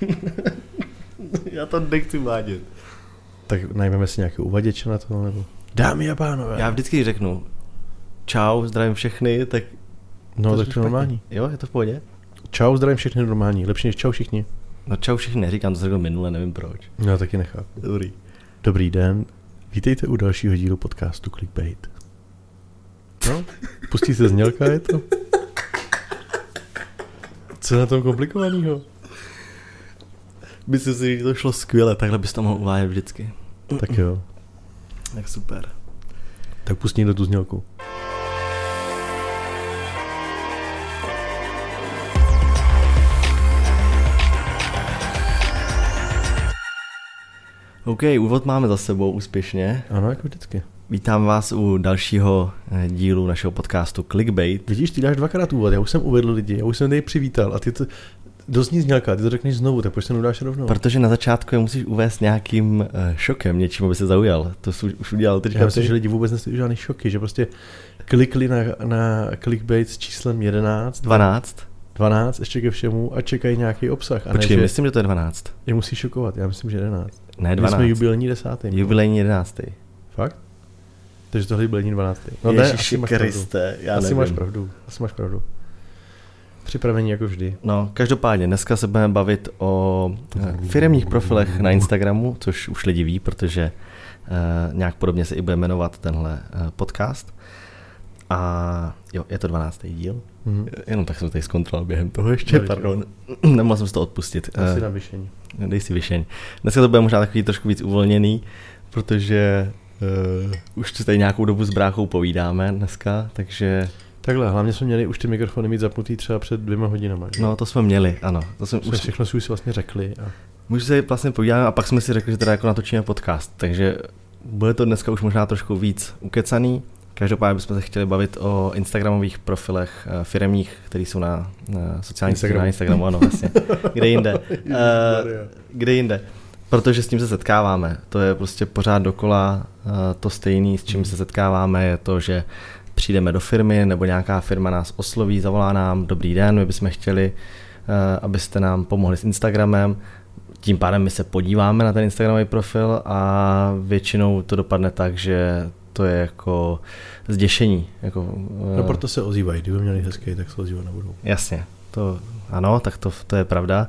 Já to nechci vádět. Tak najmeme si nějaký uvaděče na to, nebo... Dámy a pánové. Já vždycky řeknu čau, zdravím všechny, tak... no, tak to je normální. Jo, je to v pohodě? Čau, zdravím všechny normální. Lepší než čau všichni. No čau všechny, neříkám, to řekl minule, nevím proč. No, taky nechápu. Dobrý. Dobrý den. Vítejte u dalšího dílu podcastu Clickbait. No, pustí se znělka, je to? Co je na tom komplikovaného? Myslím si, že to šlo skvěle, takhle bys to mohl uvádět vždycky. Tak jo. Tak super. Tak pustí do tu znělku. OK, úvod máme za sebou úspěšně. Ano, jako vždycky. Vítám vás u dalšího eh, dílu našeho podcastu Clickbait. Vidíš, ty dáš dvakrát úvod, já už jsem uvedl lidi, já už jsem tady přivítal a ty to dozní znělka, ty to řekneš znovu, tak proč se neudáš rovnou? Protože na začátku je musíš uvést nějakým eh, šokem, něčím, aby se zaujal. To jsi už udělal teďka. Já myslím, ty. že lidi vůbec nestojí žádný šoky, že prostě klikli na, na clickbait s číslem 11, 12. 12, ještě ke všemu a čekají nějaký obsah. A Počkej, ne, že myslím, že to je 12. je musí šokovat, já myslím, že 11. Ne, My 12. jsme jubilejní desátý. Jubilejní 11. Fakt? Takže tohle je jubilejní 12. No ne, Ježiši asi máš pravdu. Kriste, já asi nevím. máš pravdu, asi máš pravdu. Připravení jako vždy. No, každopádně, dneska se budeme bavit o eh, firemních profilech na Instagramu, což už lidi ví, protože uh, nějak podobně se i bude jmenovat tenhle uh, podcast. A jo, je to 12. díl. Mhm. Jenom tak jsem tady zkontroloval během toho ještě, Dobře. pardon. Nemohl jsem si to odpustit. Asi Eh, na vyšení. Dej si vyšeň. Dneska to bude možná takový trošku víc uvolněný, protože uh, už si tady nějakou dobu s bráchou povídáme dneska, takže Takhle, hlavně jsme měli už ty mikrofony mít zapnutý třeba před dvěma hodinama. že? no to jsme měli, ano. To jsme, Jsme už, všechno si už vlastně řekli. A... už se vlastně povídáme a pak jsme si řekli, že teda jako natočíme podcast, takže bude to dneska už možná trošku víc ukecaný. Každopádně bychom se chtěli bavit o Instagramových profilech uh, firemních, které jsou na, na sociálních sítích, Instagramu. na Instagramu, ano, vlastně. Kde jinde. Uh, kde jinde. Protože s tím se setkáváme. To je prostě pořád dokola uh, to stejné, s čím se setkáváme, je to, že přijdeme do firmy, nebo nějaká firma nás osloví, zavolá nám, dobrý den, my bychom chtěli, uh, abyste nám pomohli s Instagramem. Tím pádem my se podíváme na ten Instagramový profil a většinou to dopadne tak, že to je jako zděšení. Jako, uh, No proto se ozývají, kdyby měli hezký, tak se ozývat nebudou. Jasně, to ano, tak to, to je pravda.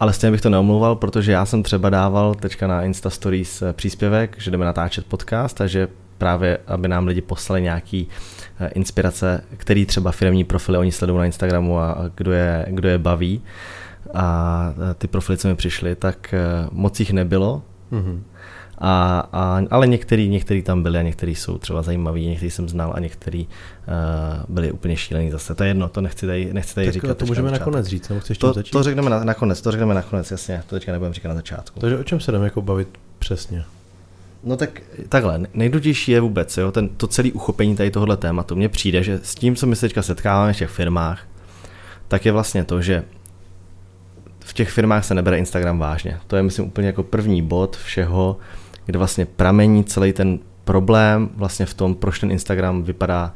Ale stejně bych to neomlouval, protože já jsem třeba dával teďka na Insta Stories eh, příspěvek, že jdeme natáčet podcast, takže právě, aby nám lidi poslali nějaký eh, inspirace, který třeba firmní profily oni sledují na Instagramu a kdo je, kdo je baví. A eh, ty profily, co mi přišly, tak eh, moc jich nebylo, Mhm. a, a, ale některý, některý tam byli a některý jsou třeba zajímaví, některý jsem znal a některý uh, byli úplně šílený zase. To je jedno, to nechci tady, nechci tady Tak říkat. to můžeme na nakonec říct, nebo chceš To, to, začít? to řekneme na, nakonec, to řekneme nakonec, jasně, to teďka nebudeme říkat na začátku. Takže o čem se jdeme jako bavit přesně? No tak takhle, nejdůležitější je vůbec, jo, ten, to celé uchopení tady tohohle tématu. Mně přijde, že s tím, co my se teďka setkáváme v těch firmách, tak je vlastně to, že v těch firmách se nebere Instagram vážně. To je, myslím, úplně jako první bod všeho, kde vlastně pramení celý ten problém vlastně v tom, proč ten Instagram vypadá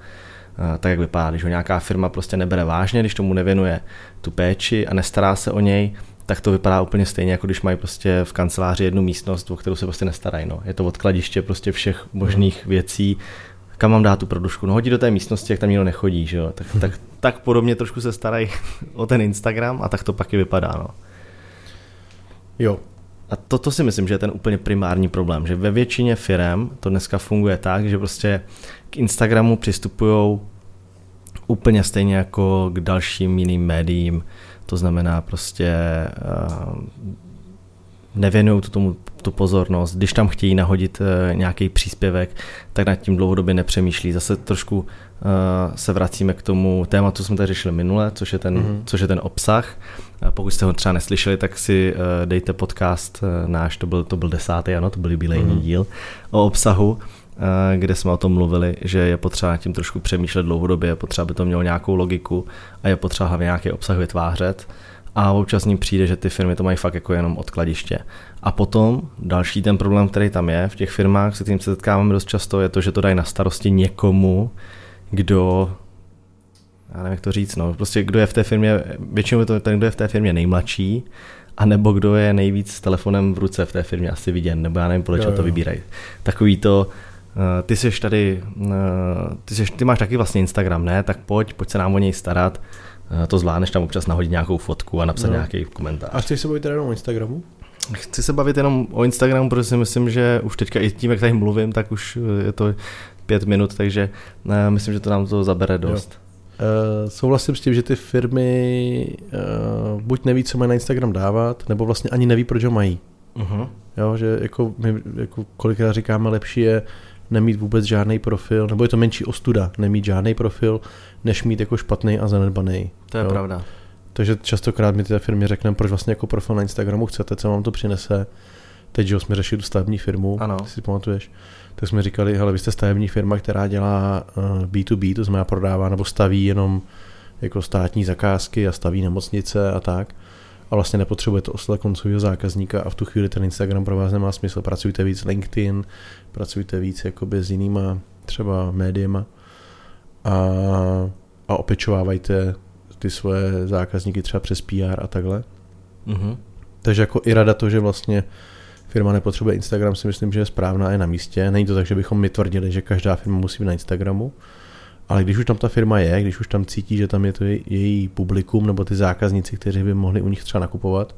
eh, tak, jak vypadá. Když ho nějaká firma prostě nebere vážně, když tomu nevěnuje tu péči a nestará se o něj, tak to vypadá úplně stejně, jako když mají prostě v kanceláři jednu místnost, o kterou se prostě nestarají. No. Je to odkladiště prostě všech možných věcí, kam mám dát tu produšku. No hodí do té místnosti, jak tam nikdo nechodí, že jo. Tak, tak, tak podobně trošku se starají o ten Instagram a tak to pak i vypadá, no. Jo, A to, to si myslím, že je ten úplně primární problém, že ve většině firm to dneska funguje tak, že prostě k Instagramu přistupují úplně stejně jako k dalším jiným médiím, to znamená prostě uh, nevěnují tu tomu tu pozornost, když tam chtějí nahodit uh, nějaký příspěvek, tak nad tím dlouhodobě nepřemýšlí. Zase trošku uh, se vracíme k tomu tématu, co jsme tady řešili minule, což je ten, Mhm. což je ten obsah. Pokud jste ho třeba neslyšeli, tak si dejte podcast náš, to byl, to byl desátý, ano, to byl jubilejní Mhm. díl o obsahu, eh, kde jsme o tom mluvili, že je potřeba tím trošku přemýšlet dlouhodobě, je potřeba, aby to mělo nějakou logiku a je potřeba hlavně nějaký obsah vytvářet. A občas s ním přijde, že ty firmy to mají fakt jako jenom odkladiště. A potom další ten problém, který tam je v těch firmách, se tím se setkáváme dost často, je to, že to dají na starosti někomu, kdo já nevím, jak to říct, no, prostě kdo je v té firmě, většinou je to ten, kdo je v té firmě nejmladší a nebo kdo je nejvíc s telefonem v ruce v té firmě asi viděn, nebo já nevím, podle čeho to vybírají. Takový to, eh, ty jsi tady, eh, ty, jsi, ty máš taky vlastně Instagram, ne? Tak pojď, pojď se nám o něj starat, eh, to zvládneš tam občas nahodit nějakou fotku a napsat no. nějaký komentář. A chceš se bavit jenom o Instagramu? Chci se bavit jenom o Instagramu, protože si myslím, že už teďka i tím, jak tady mluvím, tak už je to pět minut, takže myslím, že to nám to zabere dost. Jo. Uh, souhlasím s tím, že ty firmy uh, buď neví, co mají na Instagram dávat, nebo vlastně ani neví, proč ho mají. Uh-huh. Jo, že jako my jako kolikrát říkáme, lepší je nemít vůbec žádný profil, nebo je to menší ostuda, nemít žádný profil, než mít jako špatný a zanedbaný. To je jo. pravda. Takže častokrát mi ty firmy řekneme, proč vlastně jako profil na Instagramu chcete, co vám to přinese. Teď, že jsme řešili tu stavební firmu, ano. si pamatuješ tak jsme říkali, hele, vy jste stavební firma, která dělá B2B, eh, to znamená prodává nebo staví jenom jako státní zakázky a staví nemocnice a tak. A vlastně nepotřebujete oslet koncového zákazníka a v tu chvíli ten Instagram pro vás nemá smysl. Pracujte víc LinkedIn, pracujte víc jakoby s jinýma třeba médiema a, a opečovávajte ty svoje zákazníky třeba přes PR a takhle. Mm-hmm. Takže jako i rada to, že vlastně firma nepotřebuje Instagram, si myslím, že je správná je na místě. Není to tak, že bychom my tvrdili, že každá firma musí být na Instagramu, ale když už tam ta firma je, když už tam cítí, že tam je to její publikum nebo ty zákazníci, kteří by mohli u nich třeba nakupovat,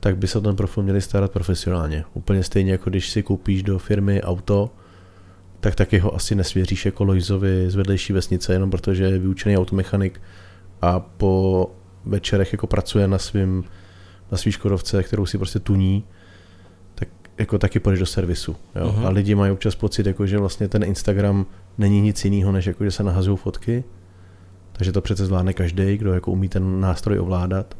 tak by se o ten profil měli starat profesionálně. Úplně stejně jako když si koupíš do firmy auto, tak taky ho asi nesvěříš jako Lojzovi z vedlejší vesnice, jenom protože je vyučený automechanik a po večerech jako pracuje na svým na svý Škodovce, kterou si prostě tuní, jako taky půjdeš do servisu. Jo? Uh-huh. A lidi mají občas pocit, jako, že vlastně ten Instagram není nic jiného, než jako, že se nahazují fotky. Takže to přece zvládne každý, kdo jako umí ten nástroj ovládat.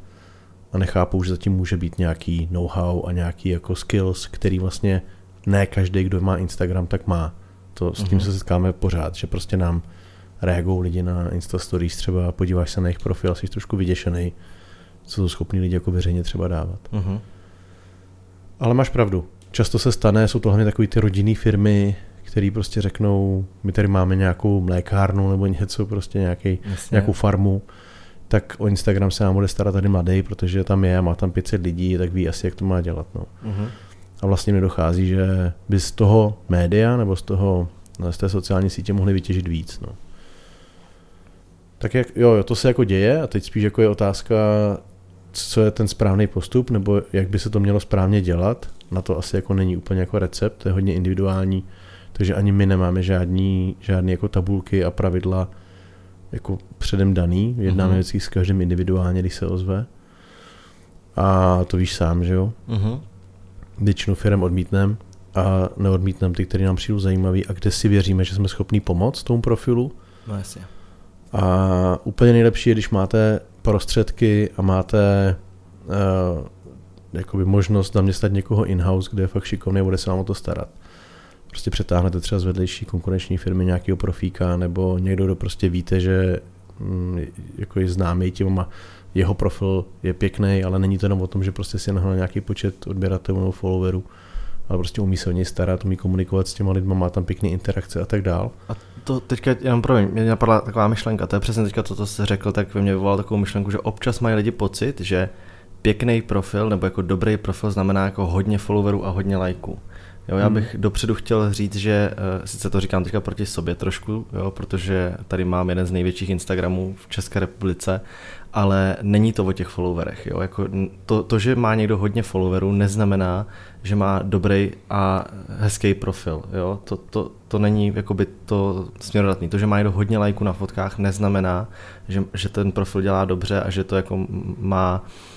A nechápu, že zatím může být nějaký know-how a nějaký jako skills, který vlastně ne každý, kdo má Instagram, tak má. To, s tím uh-huh. se setkáme pořád, že prostě nám reagují lidi na Insta Stories třeba, podíváš se na jejich profil, jsi trošku vyděšený, co jsou schopní lidi jako veřejně třeba dávat. Uh-huh. Ale máš pravdu, často se stane, jsou to hlavně takové ty rodinné firmy, který prostě řeknou, my tady máme nějakou mlékárnu nebo něco, prostě nějaký, nějakou farmu, tak o Instagram se nám bude starat tady mladý, protože tam je, má tam 500 lidí, tak ví asi, jak to má dělat. No. Uh-huh. A vlastně mi dochází, že by z toho média nebo z toho z té sociální sítě mohli vytěžit víc. No. Tak jak, jo, to se jako děje a teď spíš jako je otázka, co je ten správný postup, nebo jak by se to mělo správně dělat. Na to asi jako není úplně jako recept, to je hodně individuální, takže ani my nemáme žádný, žádný jako tabulky a pravidla jako předem daný. Jednáme uh-huh. vždycky s každým individuálně, když se ozve. A to víš sám, že jo? Uh-huh. Většinu firm odmítnem a neodmítnem ty, které nám přijdou zajímavý a kde si věříme, že jsme schopni pomoct tomu profilu. No jasně. A úplně nejlepší je, když máte prostředky a máte uh, jakoby možnost zaměstnat někoho in-house, kde je fakt šikovný, bude se vám o to starat. Prostě přetáhnete třeba z vedlejší konkurenční firmy nějakého profíka, nebo někdo, kdo prostě víte, že mm, jako je známý tím a jeho profil je pěkný, ale není to jenom o tom, že prostě si nahnal nějaký počet odběratelů nebo followerů, ale prostě umí se o něj starat, umí komunikovat s těma lidma, má tam pěkné interakce a tak dál. A to teďka, jenom promiň, mě napadla taková myšlenka, to je přesně teďka to, co jsi řekl, tak ve mně vyvolal takovou myšlenku, že občas mají lidi pocit, že pěkný profil nebo jako dobrý profil znamená jako hodně followerů a hodně lajků. Jo, já hmm. bych hmm. dopředu chtěl říct, že uh, sice to říkám teďka proti sobě trošku, jo, protože tady mám jeden z největších Instagramů v České republice, ale není to o těch followerech. Jo. Jako to, to, že má někdo hodně followerů, neznamená, že má dobrý a hezký profil. Jo. To, to, to není jakoby to směrodatný. To, že má někdo hodně lajků na fotkách, neznamená, že, že ten profil dělá dobře a že to jako má Eh,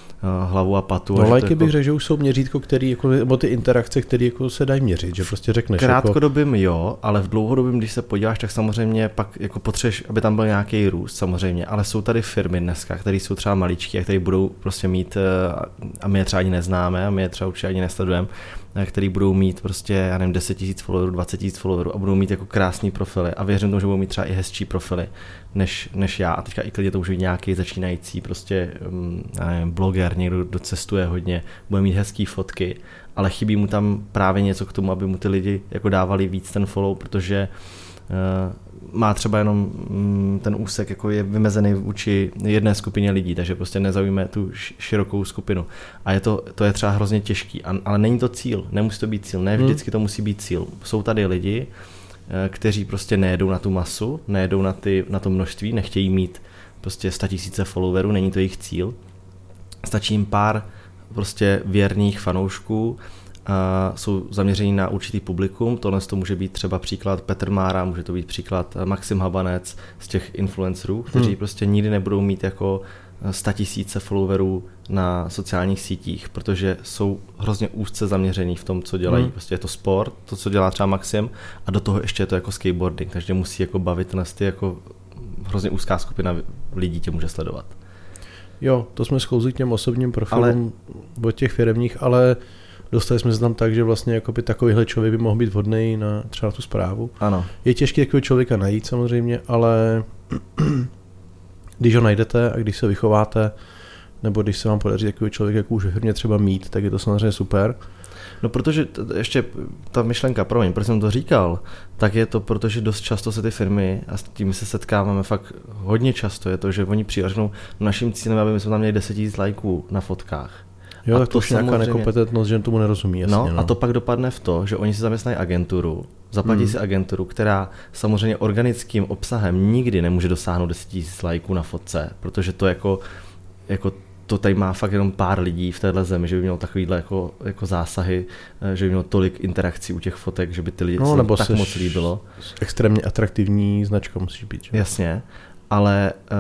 hlavu a patu. No lajky jako... bych řekl, že už jsou měřítko, který, jako, nebo ty interakce, které jako se dají měřit, že prostě řekneš. Krátkodobým jako... jo, ale v dlouhodobém, když se podíváš, tak samozřejmě pak jako potřebuješ, aby tam byl nějaký růst samozřejmě, ale jsou tady firmy dneska, které jsou třeba maličké a které budou prostě mít, eh, a my je třeba ani neznáme a my je třeba určitě ani nesledujeme, eh, který budou mít prostě, já nevím, 10 000 followerů, 20 000 followerů a budou mít jako krásný profily a věřím tomu, že budou mít třeba i hezčí profily než, než já. A teďka i klidně to může být nějaký začínající prostě um, nevím, bloger, někdo, kdo cestuje hodně, bude mít hezký fotky, ale chybí mu tam právě něco k tomu, aby mu ty lidi jako dávali víc ten follow, protože uh, má třeba jenom mm, ten úsek jako je vymezený vůči jedné skupině lidí, takže prostě nezaujme tu širokou skupinu. A je to, to je třeba hrozně těžký, ale není to cíl, nemusí to být cíl, ne hmm. vždycky to musí být cíl. Jsou tady lidi, eh, kteří prostě nejedou na tu masu, nejedou na, ty, na to množství, nechtějí mít prostě tisíce followerů, není to jejich cíl. Stačí jim pár prostě věrných fanoušků, a jsou zaměření na určitý publikum. Tohle to může být třeba příklad Petr Mára, může to být příklad Maxim Habanec z těch influencerů, kteří hmm. prostě nikdy nebudou mít jako tisíce followerů na sociálních sítích, protože jsou hrozně úzce zaměření v tom, co dělají. Hmm. Prostě je to sport, to, co dělá třeba Maxim, a do toho ještě je to jako skateboarding, takže musí jako bavit na ty jako hrozně úzká skupina lidí tě může sledovat. Jo, to jsme sklouzli k těm osobním profilům ale... od těch firmních, ale dostali jsme se tam tak, že vlastně jako by takovýhle člověk by mohl být vhodný na třeba tu zprávu. Ano. Je těžké takového člověka najít samozřejmě, ale když ho najdete a když se vychováte, nebo když se vám podaří takový člověk, jak už firmě třeba mít, tak je to samozřejmě super. No protože t- ještě ta myšlenka, promiň, proč jsem to říkal, tak je to, protože dost často se ty firmy, a s tím se setkáváme fakt hodně často, je to, že oni přijde řeknou, naším cílem, aby my jsme tam měli 10 000 lajků na fotkách. Jo, a tak to už nějaká nekompetentnost, že tomu nerozumí. Jasně, no, no, a to pak dopadne v to, že oni si zaměstnají agenturu, zaplatí hmm. si agenturu, která samozřejmě organickým obsahem nikdy nemůže dosáhnout 10 000 lajků na fotce, protože to jako, jako to tady má fakt jenom pár lidí v téhle zemi, že by mělo takovýhle jako, jako zásahy, eh, že by mělo tolik interakcí u těch fotek, že by ty lidi no, nebo tak moc líbilo. Extrémně atraktivní značka musíš být. Že? Jasně, ale uh,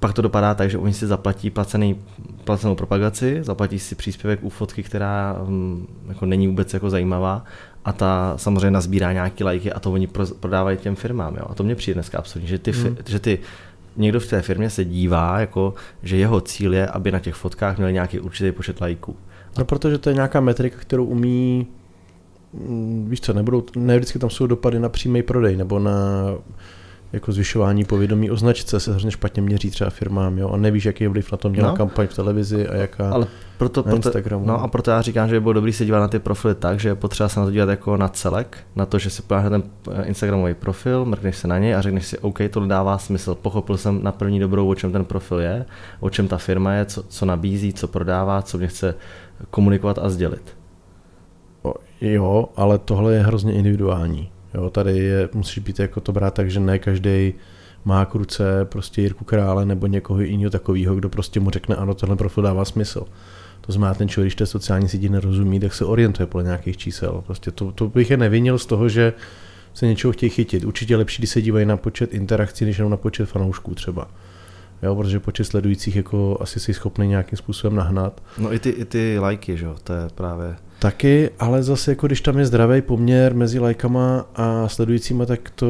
pak to dopadá tak, že oni si zaplatí placený, placenou propagaci, zaplatí si příspěvek u fotky, která um, jako není vůbec jako zajímavá a ta samozřejmě nazbírá nějaký lajky a to oni prodávají těm firmám. Jo? A to mě přijde dneska absolutně, že ty, hmm. že ty někdo v té firmě se dívá, jako, že jeho cíl je, aby na těch fotkách měl nějaký určitý počet lajků. No protože to je nějaká metrika, kterou umí, mm, víš co, nebudou, ne vždycky tam jsou dopady na přímý prodej nebo na jako zvyšování povědomí o značce se hrozně špatně měří třeba firmám, jo, a nevíš, jaký vliv na to měla no. kampaň v televizi a jaká Ale proto, na Instagramu. No a proto já říkám, že by bylo dobré se dívat na ty profily tak, že je potřeba se na to dívat jako na celek, na to, že si pojáhne ten eh, Instagramový profil, mrkneš se na něj a řekneš si, OK, to dává smysl. Pochopil jsem na první dobrou, o čem ten profil je, o čem ta firma je, co, co nabízí, co prodává, co mě chce komunikovat a sdělit. Jo, ale tohle je hrozně individuální. Jo, tady je, musíš být jako to brát tak, že ne každý má k ruce prostě Jirku Krále nebo někoho jiného takového, kdo prostě mu řekne, ano, tenhle profil dává smysl. To znamená, ten člověk, když té sociální síti nerozumí, tak se orientuje podle nějakých čísel. Prostě to, to bych je nevinil z toho, že se něčeho chtějí chytit. Určitě lepší, když se dívají na počet interakcí, než jenom na počet fanoušků třeba. Jo, protože počet sledujících jako asi si schopný nějakým způsobem nahnat. No i ty, i ty lajky, že jo, to je právě Taky, ale zase jako když tam je zdravý poměr mezi lajkama a sledujícíma, tak to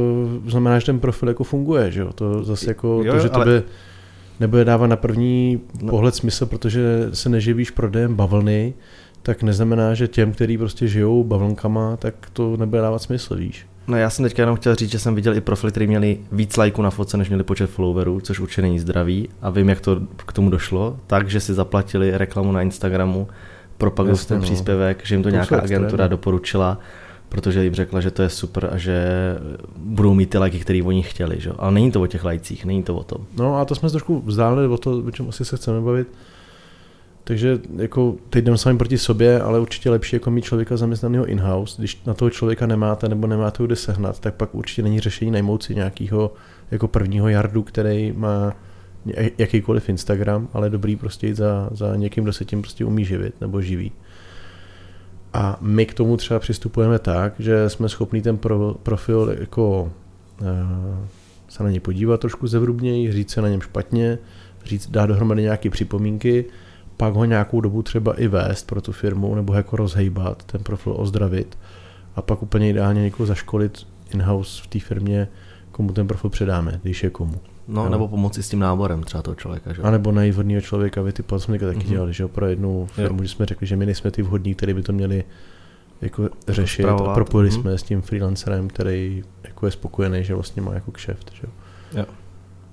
znamená, že ten profil jako funguje, že jo? To zase jako jo, to, že ale... tebe nebude dávat na první no. pohled smysl, protože se neživíš prodejem bavlny, tak neznamená, že těm, kteří prostě žijou bavlnkama, tak to nebude dávat smysl, víš. No já jsem teďka jenom chtěl říct, že jsem viděl i profily, které měli víc lajků na fotce, než měli počet followerů, což určitě není zdravý a vím, jak to k tomu došlo, takže si zaplatili reklamu na Instagramu propagují ten no. příspěvek, že jim to, to nějaká agentura doporučila, protože jim řekla, že to je super a že budou mít ty lajky, které oni chtěli. Že? Ale není to o těch lajcích, není to o tom. No a to jsme trošku vzdálili o to, o čem asi se chceme bavit. Takže jako teď jdeme sami proti sobě, ale určitě lepší jako mít člověka zaměstnaného in-house. Když na toho člověka nemáte nebo nemáte kde sehnat, tak pak určitě není řešení najmout si nějakého jako prvního jardu, který má jakýkoliv Instagram, ale dobrý prostě jít za, za někým, kdo se tím prostě umí živit nebo živí. A my k tomu třeba přistupujeme tak, že jsme schopni ten pro, profil jako uh, se na něj podívat trošku zevrubněji, říct se na něm špatně, říct, dát dohromady nějaké připomínky, pak ho nějakou dobu třeba i vést pro tu firmu, nebo jako rozhejbat, ten profil ozdravit a pak úplně ideálně někoho zaškolit in-house v té firmě, komu ten profil předáme, když je komu. No, jo. nebo pomoci s tím náborem třeba toho člověka. Že? A nebo najít vhodného člověka, vy ty jsme taky mm-hmm. dělali, že jo, pro jednu firmu, jo. že jsme řekli, že my nejsme ty vhodní, kteří by to měli jako řešit a propojili mm-hmm. jsme s tím freelancerem, který jako je spokojený, že vlastně má jako kšeft, že jo. jo.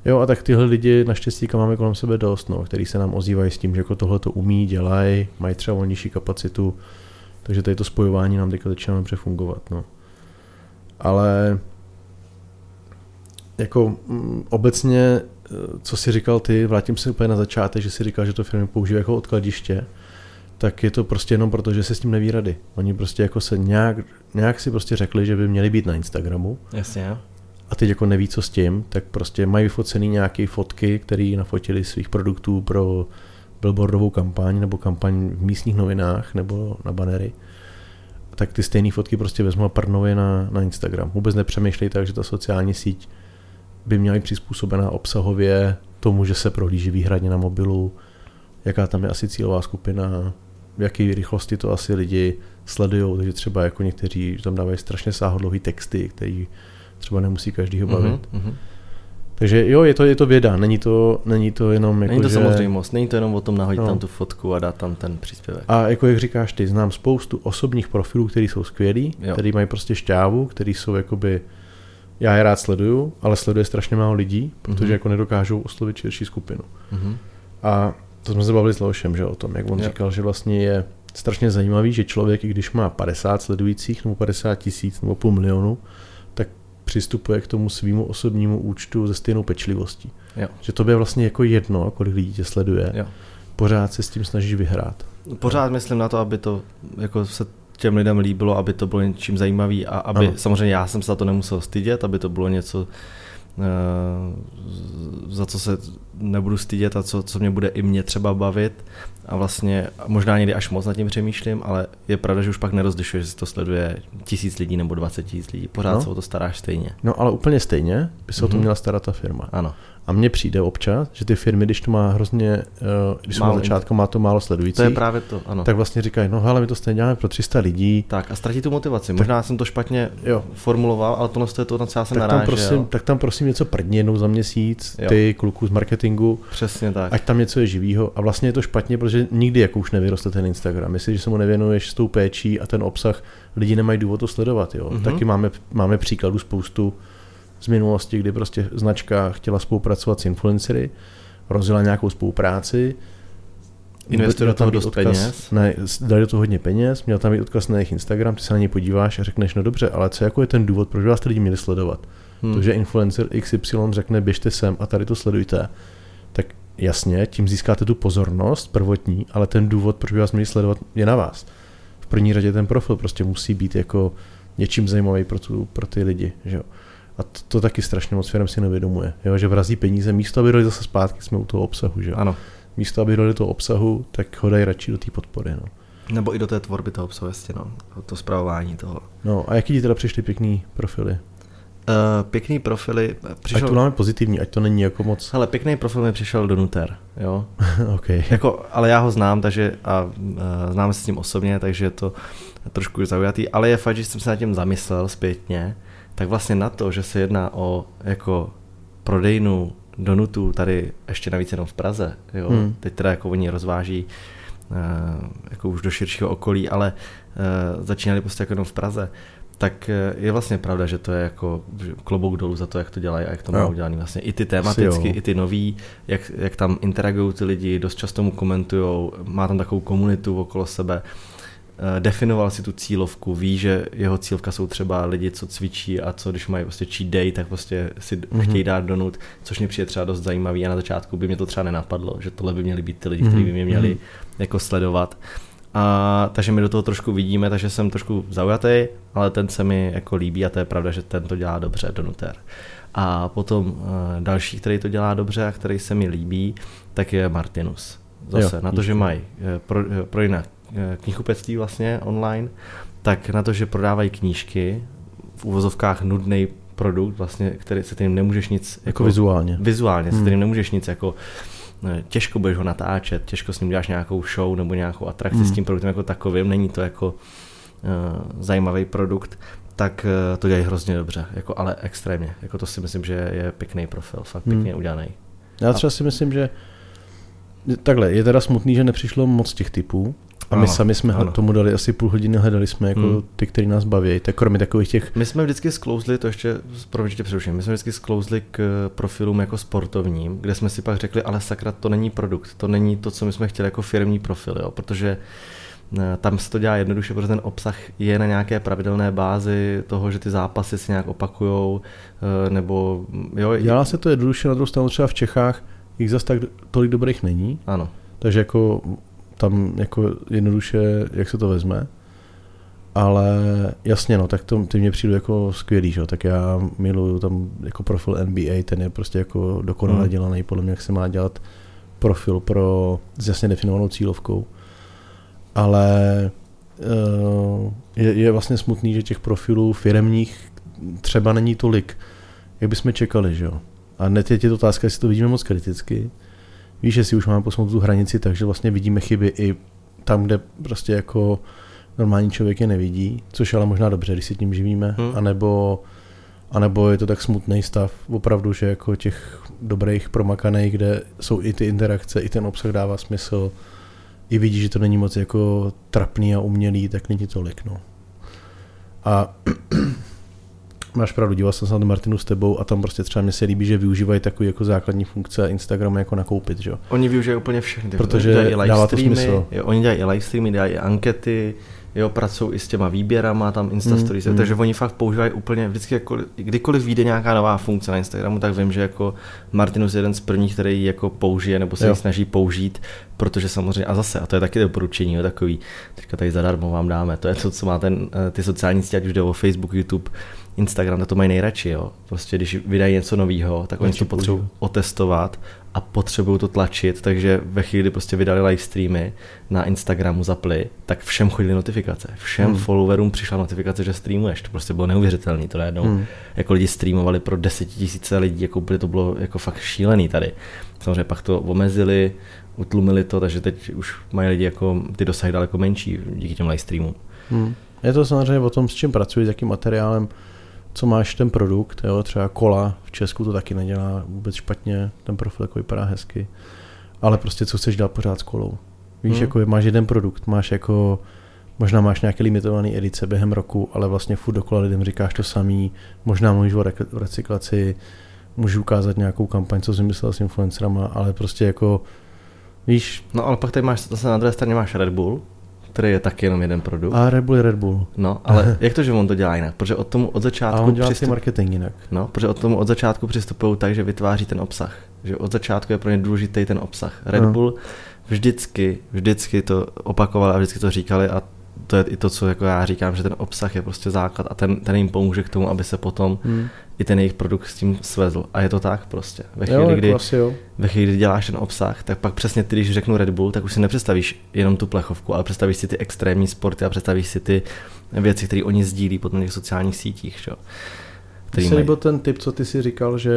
Jo, a tak tyhle lidi naštěstí máme kolem sebe dost, no, který se nám ozývají s tím, že jako tohle to umí, dělají, mají třeba nižší kapacitu, takže tady to spojování nám teďka začíná dobře fungovat, no. Ale jako mm, obecně, eh, co si říkal ty, vrátím se úplně na začátek, že si říkal, že to firmy používají jako odkladiště, tak je to prostě jenom proto, že se s tím neví rady. Oni prostě jako se nějak, nějak si prostě řekli, že by měli být na Instagramu. Jasně. A teď jako neví, co s tím, tak prostě mají vyfocený nějaké fotky, které nafotili svých produktů pro billboardovou kampaň nebo kampaň v místních novinách nebo na banery tak ty stejné fotky prostě vezmu a prdnou je na, na Instagram. Vůbec nepřemýšlej tak, že ta sociální síť by měla být přizpůsobená obsahově tomu, že se prohlíží výhradně na mobilu, jaká tam je asi cílová skupina, v jaké rychlosti to asi lidi sledují, takže třeba jako někteří tam dávají strašně sáhodlouhý texty, který třeba nemusí každýho bavit. Mm-hmm. Takže jo, je to, je to věda, není to, není to jenom jako, Není to že... samozřejmost, není to jenom o tom nahodit no. tam tu fotku a dát tam ten příspěvek. A jako jak říkáš ty, znám spoustu osobních profilů, který jsou skvělí, který mají prostě šťávu, který jsou jakoby, já je rád sleduju, ale sleduje strašně málo lidí, protože mm-hmm. jako nedokážou oslovit širší skupinu. Mm-hmm. A to jsme se bavili s Leošem, že o tom, jak on jo. říkal, že vlastně je strašně zajímavý, že člověk, i když má 50 sledujících nebo 50 tisíc nebo půl milionu, přistupuje k tomu svýmu osobnímu účtu ze stejnou pečlivostí. Jo. Že to je vlastně jako jedno, kolik lidí tě sleduje. Jo. Pořád se s tím snažíš vyhrát. Pořád myslím na to, aby to jako se těm lidem líbilo, aby to bylo něčím zajímavý a aby ano. samozřejmě já jsem se za to nemusel stydět, aby to bylo něco, Eh, za co se nebudu stydět a co, co mě bude i mě třeba bavit a vlastně možná někdy až moc nad tím přemýšlím, ale je pravda, že už pak nerozlišuje, že to sleduje tisíc lidí nebo 20 tisíc lidí. Pořád no. se o to staráš stejně. No ale úplně stejně by se mm-hmm. o to mhm. měla starat ta firma. Ano. A mně přijde občas, že ty firmy, když to má hrozně, eh, když málo, na začátku má to málo sledujících, to je právě to, ano. tak vlastně říkají, no ale my to stejně děláme pro 300 lidí. Tak a ztratí tu motivaci. Tak, Možná jsem to špatně jo. formuloval, ale tohle je to, na co já jsem tak narážel. Tam prosím, tak tam prosím něco prdni jednou za měsíc, jo. ty kluku z marketingu. Přesně tak. Ať tam něco je živýho. A vlastně je to špatně, protože nikdy jako už nevyroste ten Instagram. Myslíš, že se mu nevěnuješ s tou péčí a ten obsah, lidi nemají důvod to sledovat. Jo. Mm-hmm. Taky máme, máme příkladů spoustu z minulosti, kdy prostě značka chtěla spolupracovat s influencery, rozjela nějakou spolupráci, Investuje do toho dost odkaz, peněz. Ne, dali do toho hodně peněz, měl tam být odkaz na jejich Instagram, ty se na něj podíváš a řekneš, no dobře, ale co jako je ten důvod, proč vás ty lidi měli sledovat? Hmm. To, že influencer XY řekne, běžte sem a tady to sledujte, tak jasně, tím získáte tu pozornost prvotní, ale ten důvod, proč by vás měli sledovat, je na vás. V první řadě ten profil prostě musí být jako něčím zajímavý pro, tu, pro ty lidi. Že jo? A to, to taky strašně moc firm si nevědomuje, jo? že vrazí peníze, místo aby dali zase zpátky, jsme u toho obsahu. Že? Ano. Místo aby dali toho obsahu, tak ho dají radši do té podpory. No. Nebo i do té tvorby toho obsahu, jasně, no. to zpravování toho. No a jaký ti teda přišly pěkný profily? Uh, pěkný profily. Přišel... Ať to máme pozitivní, ať to není jako moc. Ale pěkný profil mi přišel do Nuter, jo. okay. jako, ale já ho znám, takže a uh, známe se s ním osobně, takže je to trošku zaujatý, ale je fakt, že jsem se nad tím zamyslel zpětně, tak vlastně na to, že se jedná o jako prodejnu donutů tady ještě navíc jenom v Praze, jo, hmm. teď teda jako oni rozváží uh, jako už do širšího okolí, ale uh, začínali prostě jako jenom v Praze, tak je vlastně pravda, že to je jako klobouk dolů za to, jak to dělají a jak to mají udělaný. Vlastně i ty tematicky, i ty nový, jak, jak tam interagují ty lidi, dost často mu komentují, má tam takovou komunitu okolo sebe. Eh, definoval si tu cílovku, ví, že jeho cílovka jsou třeba lidi, co cvičí a co když mají prostě cheat day, tak prostě si mm-hmm. chtějí dát donut, což mě přijde třeba dost zajímavý a na začátku by mě to třeba nenapadlo, že tohle by měli být ty lidi, mm-hmm. kteří by mě měli mm-hmm. jako sledovat. A, takže my do toho trošku vidíme, takže jsem trošku zaujatý, ale ten se mi jako líbí a to je pravda, že ten to dělá dobře, Donuter. A potom uh, další, který to dělá dobře a který se mi líbí, tak je Martinus. Zase jo, na to, že mají pro, pro jiné knihkupectví vlastně online, tak na to, že prodávají knížky v uvozovkách nudný produkt, vlastně, který se tím nemůžeš nic... Jako, jako vizuálně. Vizuálně, hmm. se tím nemůžeš nic jako těžko budeš ho natáčet, těžko s ním děláš nějakou show nebo nějakou atrakci hmm. s tím produktem jako takovým, není to jako uh, zajímavý produkt, tak uh, to dělají hrozně dobře, jako, ale extrémně. Jako to si myslím, že je pěkný profil, fakt hmm. pěkně hmm. udělaný. Já třeba si myslím, že takhle, je teda smutný, že nepřišlo moc těch typů, a my ano, sami jsme ano. tomu dali asi půl hodiny, hledali jsme jako hmm. ty, který nás baví, tak kromě takových těch... My jsme vždycky sklouzli, to ještě, promiňte přeruším, my jsme vždycky sklouzli k profilům jako sportovním, kde jsme si pak řekli, ale sakra, to není produkt, to není to, co my jsme chtěli jako firmní profil, jo, protože Eh, tam se to dělá jednoduše, protože ten obsah je na nějaké pravidelné bázi toho, že ty zápasy se nějak opakujou, eh, nebo jo. Dělá se to jednoduše, na druhou stranu třeba v Čechách jich zase tak tolik dobrých není. Ano. Takže jako tam jako jednoduše, jak se to vezme. Ale jasně, no, tak to, ty mě přijdu jako skvělý, že? tak já miluju tam jako profil NBA, ten je prostě jako dokonale hmm. dělaný, podle mě, jak se má dělat profil pro s jasně definovanou cílovkou. Ale uh, je, je vlastně smutný, že těch profilů firemních třeba není tolik, jak bychom čekali, že jo. A net je otázka, jestli to vidíme moc kriticky. Víš, jestli už máme posunout tu hranici, takže vlastně vidíme chyby i tam, kde prostě jako normální člověk je nevidí, což ale možná dobře, když si tím živíme, hmm. anebo, anebo je to tak smutný stav opravdu, že jako těch dobrých promakaných, kde jsou i ty interakce, i ten obsah dává smysl, i vidí, že to není moc jako trapný a umělý, tak není tolik, no. A máš pravdu, díval jsem se na Martinu s tebou a tam prostě třeba mě se líbí, že využívají takové jako základní funkce Instagramu jako nakoupit, že jo. Oni využívají úplně všechny. Protože dává to smysl. Jo, oni dělají i live streamy, dělají i ankety, jo, pracují i s těma výběrama, tam Insta mm, stories, mm. takže oni fakt používají úplně vždycky, jako, kdykoliv vyjde nějaká nová funkce na Instagramu, tak vím, že jako Martinus je jeden z prvních, který ji jako použije nebo se ji snaží použít, protože samozřejmě, a zase, a to je taky doporučení, jo, takový, teďka tady zadarmo vám dáme, to je to, co má ten, eh, ty sociální sítě, ať už jde o Facebook, YouTube, Instagram, to mají nejradši, jo. Prostě když vydají něco nového, tak oni to potřebují otestovat a potřebují to tlačit, takže ve chvíli, kdy prostě vydali live streamy na Instagramu zapli, tak všem chodily notifikace. Všem hmm. followerům přišla notifikace, že streamuješ. To prostě bylo neuvěřitelné. To najednou hmm. jako lidi streamovali pro desetitisíce lidí, jako by to bylo jako fakt šílený tady. Samozřejmě pak to omezili, utlumili to, takže teď už mají lidi jako ty dosahy daleko menší díky těm live streamům. Hmm. Je to samozřejmě o tom, s čím pracuji, s jakým materiálem co máš ten produkt, jo, třeba kola v Česku to taky nedělá vůbec špatně, ten profil jako vypadá hezky, ale prostě co chceš dělat pořád s kolou. Víš, hmm. jako máš jeden produkt, máš jako, možná máš nějaké limitované edice během roku, ale vlastně furt dokola lidem říkáš to samý, možná mluvíš o recyklaci, můžu ukázat nějakou kampaň, co jsem myslel s influencerama, ale prostě jako, víš. No ale pak tady máš, zase na druhé straně máš Red Bull, který je taky jenom jeden produkt. A Red Bull je Red Bull. No, ale jak to, že on to dělá jinak? Protože od tomu od začátku... A on dělá přistup... marketing jinak. No, protože od tomu od začátku přistupují tak, že vytváří ten obsah. Že od začátku je pro ně důležitý ten obsah. Red no. Bull vždycky, vždycky to opakovali a vždycky to říkali a to je i to, co jako já říkám, že ten obsah je prostě základ a ten, ten jim pomůže k tomu, aby se potom hmm. i ten jejich produkt s tím svezl. A je to tak prostě. Ve chvíli, jo, kdy, asi jo. ve chvíli, kdy děláš ten obsah, tak pak přesně ty, když řeknu Red Bull, tak už si nepředstavíš jenom tu plechovku, ale představíš si ty extrémní sporty a představíš si ty věci, které oni sdílí potom na těch sociálních sítích. Že? Mně se líbil ten typ, co ty si říkal, že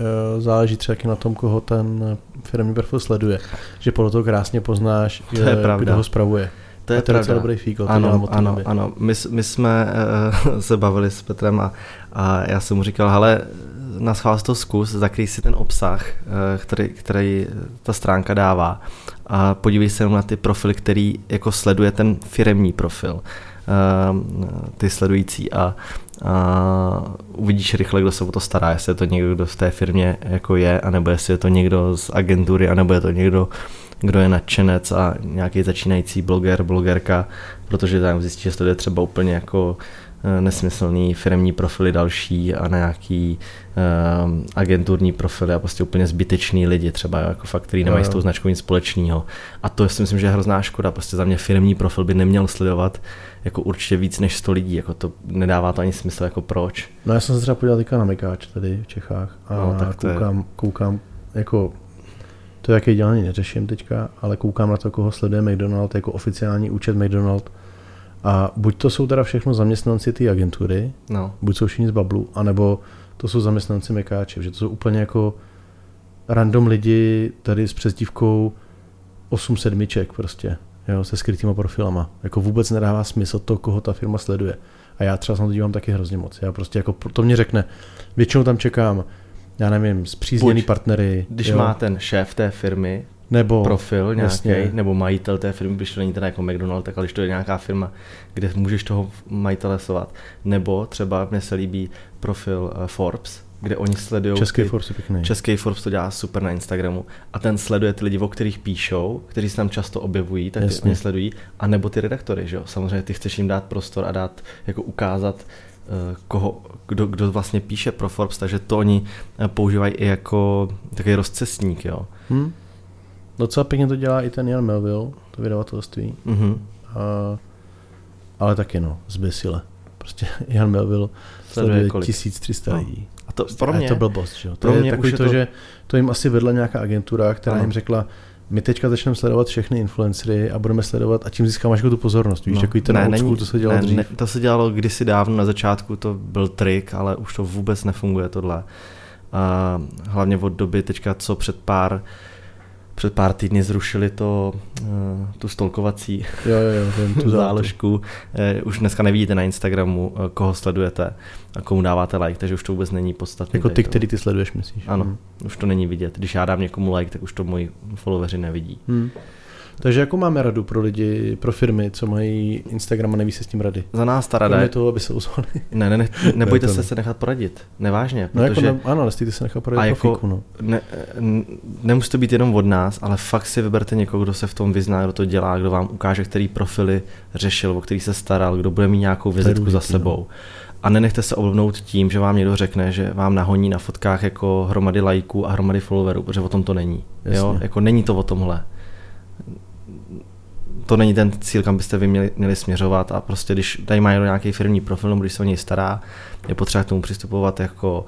uh, záleží třeba na tom, koho ten firmní profil sleduje. Že podle toho krásně poznáš, to je pravda. kdo ho spravuje. To je a to pravda. dobrý fíko, to ano, ano, ano. My, my jsme uh, se bavili s Petrem a, a já jsem mu říkal, hele, na schvál to zkus, zakrý si ten obsah, uh, který, který ta stránka dává a podívej se na ty profily, který jako sleduje ten firemní profil, uh, ty sledující a, a uvidíš rychle, kdo se o to stará, jestli je to někdo, kdo v té firmě jako je, anebo jestli je to někdo z agentury, anebo je to někdo kdo je nadšenec a nějaký začínající bloger, blogerka, protože tam zjistí, že to je třeba úplně jako eh, nesmyslný firmní profily další a nějaký um, agenturní profily a prostě úplně zbytečný lidi třeba, jako fakt, který nemají s tou značkou nic společného. A to si myslím, že je hrozná škoda. Prostě za mě firmní profil by neměl sledovat jako určitě víc než 100 lidí. Jako to nedává to ani smysl, jako proč. No já jsem se třeba podíval teďka na Mekáč tady v Čechách a no, tak koukám, je... koukám jako to, jaké dělání neřeším teďka, ale koukám na to, koho sleduje McDonald jako oficiální účet McDonald. A buď to jsou teda všechno zaměstnanci té agentury, no. buď jsou všichni z Bablu, anebo to jsou zaměstnanci Mekáče, že to jsou úplně jako random lidi tady s přezdívkou 8 sedmiček prostě, jo, se skrytýma profilama. Jako vůbec nedává smysl to, koho ta firma sleduje. A já třeba se na to dívám taky hrozně moc. Já prostě jako, to mě řekne, většinou tam čekám já nevím, zpřízněný Buď, partnery. Když jo. má ten šéf té firmy nebo, profil nějaký, nebo majitel té firmy, když to není teda jako McDonald, tak ale když to je nějaká firma, kde můžeš toho majitele sovat. Nebo třeba mně se líbí profil uh, Forbes, kde oni sledují. Český ty, Forbes je pěkný. Český Forbes to dělá super na Instagramu. A ten sleduje ty lidi, o kterých píšou, kteří se tam často objevují, tak ty oni sledují. A nebo ty redaktory, že jo. Samozřejmě ty chceš jim dát prostor a dát, jako ukázat, eh, koho, kdo, kdo vlastně píše pro Forbes, takže to oni eh, používají i jako takový rozcestník, jo. Hmm. Docela pěkně to dělá i ten Jan Melville, to vydavatelství. Mm-hmm. A, ale taky no, zběsile. Prostě Jan Melville sleduje 1300 no. lidí. A to, pro mě, a je to blbost, že jo? To pro je mě takový to, to, že to jim asi vedla nějaká agentura, která ano. jim řekla, my teďka začneme sledovat všechny influencery a budeme sledovat a tím získáme jako tu pozornost. Víš, no, takový ten ne, není, to se dělalo ne, dřív. Ne, to se dělalo kdysi dávno, na začátku to byl trik, ale už to vůbec nefunguje tohle. A hlavně od doby teďka, co před pár před pár týdny zrušili to, eh, tu stolkovací jo, jo, vím, tu záložku. Eh, už dneska nevidíte na Instagramu, eh, koho sledujete a komu dáváte like, takže už to vůbec není podstatné. Jako ty, který ty sleduješ, myslíš? Ano, hmm. už to není vidět. Když já dám někomu like, tak už to moji followeri nevidí. Hmm. Takže jako máme radu pro lidi, pro firmy, co mají Instagram a neví se s tím rady? Za nás ta rada je... toho, aby se ozvali. Ne, ne, ne nebojte ne, se se nechat poradit. Nevážně. No jako ne, ano, nestýte se nechat poradit a jako, fíku, no. ne, nemusí to být jenom od nás, ale fakt si vyberte někoho, kdo se v tom vyzná, kdo to dělá, kdo vám ukáže, který profily řešil, o který se staral, kdo bude mít nějakou vizitku za sebou. No. A nenechte se oblbnout tím, že vám někdo řekne, že vám nahoní na fotkách jako hromady lajků a hromady followerů, protože o tom to není. Jo? Jako není to o tomhle to není ten cíl, kam byste vy měli, měli směřovat a prostě když tady má nějaký firmní profil, nebo když se o něj stará, je potřeba k tomu přistupovat jako,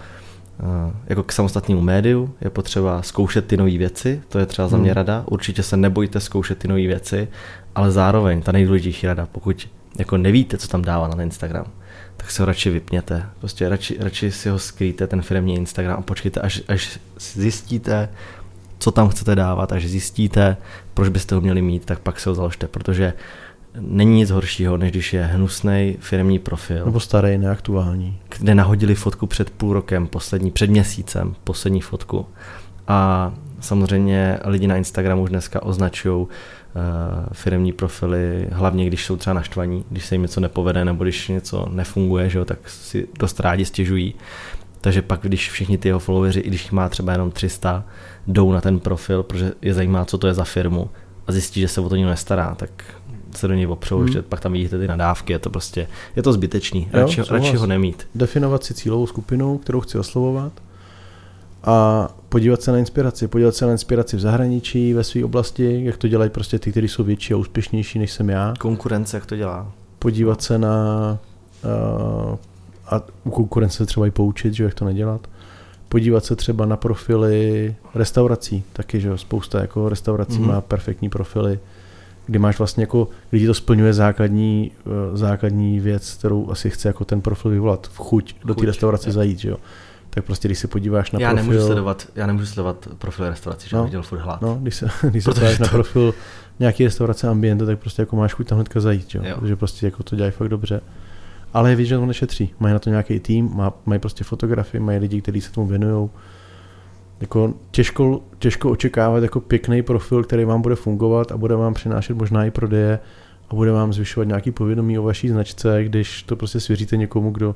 eh, jako k samostatnému médiu, je potřeba zkoušet ty nové věci, to je třeba za mě hmm. rada, určitě se nebojte zkoušet ty nové věci, ale zároveň ta nejdůležitější rada, pokud jako nevíte, co tam dává na Instagram, tak se ho radši vypněte. Prostě radši, radši si ho skrýte, ten firmní Instagram a počkejte, až, až zjistíte, co tam chcete dávat, až zjistíte, proč byste ho měli mít, tak pak se ho založte, protože není nic horšího, než když je hnusný firmní profil. Nebo starý, neaktuální. Kde nahodili fotku před půl rokem, poslední, před měsícem, poslední fotku. A samozřejmě lidi na Instagramu už dneska označují uh, firmní profily, hlavně když jsou třeba naštvaní, když se jim něco nepovede nebo když něco nefunguje, že jo, tak si dost rádi stěžují. Takže pak, když všichni ty jeho followeri, i když jich má třeba jenom 300, jdou na ten profil, protože je zajímá, co to je za firmu a zjistí, že se o to nikdo nestará, tak se do něj opřou, hmm. že pak tam vidíte ty nadávky, je to prostě, je to zbytečný, radši, jo, radši ho nemít. Definovat si cílovou skupinu, kterou chci oslovovat a podívat se na inspiraci, podívat se na inspiraci v zahraničí, ve své oblasti, jak to dělají prostě ty, kteří jsou větší a úspěšnější než jsem já. Konkurence, jak to dělá. Podívat se na uh, a u konkurence třeba i poučit, že jak to nedělat. Podívat se třeba na profily restaurací, taky, že jo, spousta jako restaurací mm-hmm. má perfektní profily, kdy máš vlastně jako, lidi to splňuje základní, eh, základní věc, kterou asi chce jako ten profil vyvolat, v chuť, do té restaurace je. zajít, že jo. Tak prostě, když se podíváš na já profil... Nemůžu sledovat, já nemůžu sledovat profil restaurace, že no, bych furt hlad. No, když se, když se podíváš to... na profil nějaký restaurace ambiente, tak prostě jako máš chuť tam hnedka zajít, že jo. jo. Takže prostě jako to dělají fakt dobře ale je vidět, že to nešetří. Mají na to nějaký tým, má, mají prostě fotografii, mají lidi, kteří se tomu věnují. Jako těžko, těžko očekávat jako pěkný profil, který vám bude fungovat a bude vám přinášet možná i prodeje a bude vám zvyšovat nějaký povědomí o vaší značce, když to prostě svěříte někomu, kdo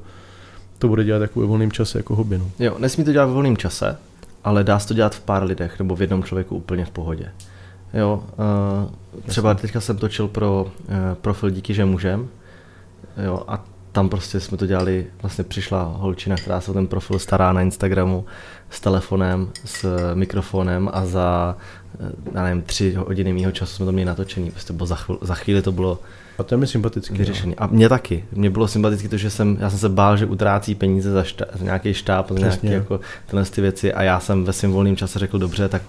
to bude dělat jako ve volném čase, jako hobby. No. Jo, nesmí to dělat ve volném čase, ale dá se to dělat v pár lidech nebo v jednom člověku úplně v pohodě. Jo, uh, třeba teďka jsem točil pro uh, profil Díky, že můžem, jo, a tam prostě jsme to dělali, vlastně přišla holčina, která se o ten profil stará na Instagramu s telefonem, s mikrofonem a za, eh, já nevím, tři hodiny mýho času jsme to měli natočený. Prostě bylo za, chvíli, za chvíli to bylo a to je mi sympatický. No. Vyřešený. A mě taky. Mně bylo sympatické to, že jsem, já jsem se bál, že utrácí peníze za, šta, za nějaký štáb, za nějaké jako tyhle ty věci a já jsem ve svém volném čase řekl, dobře, tak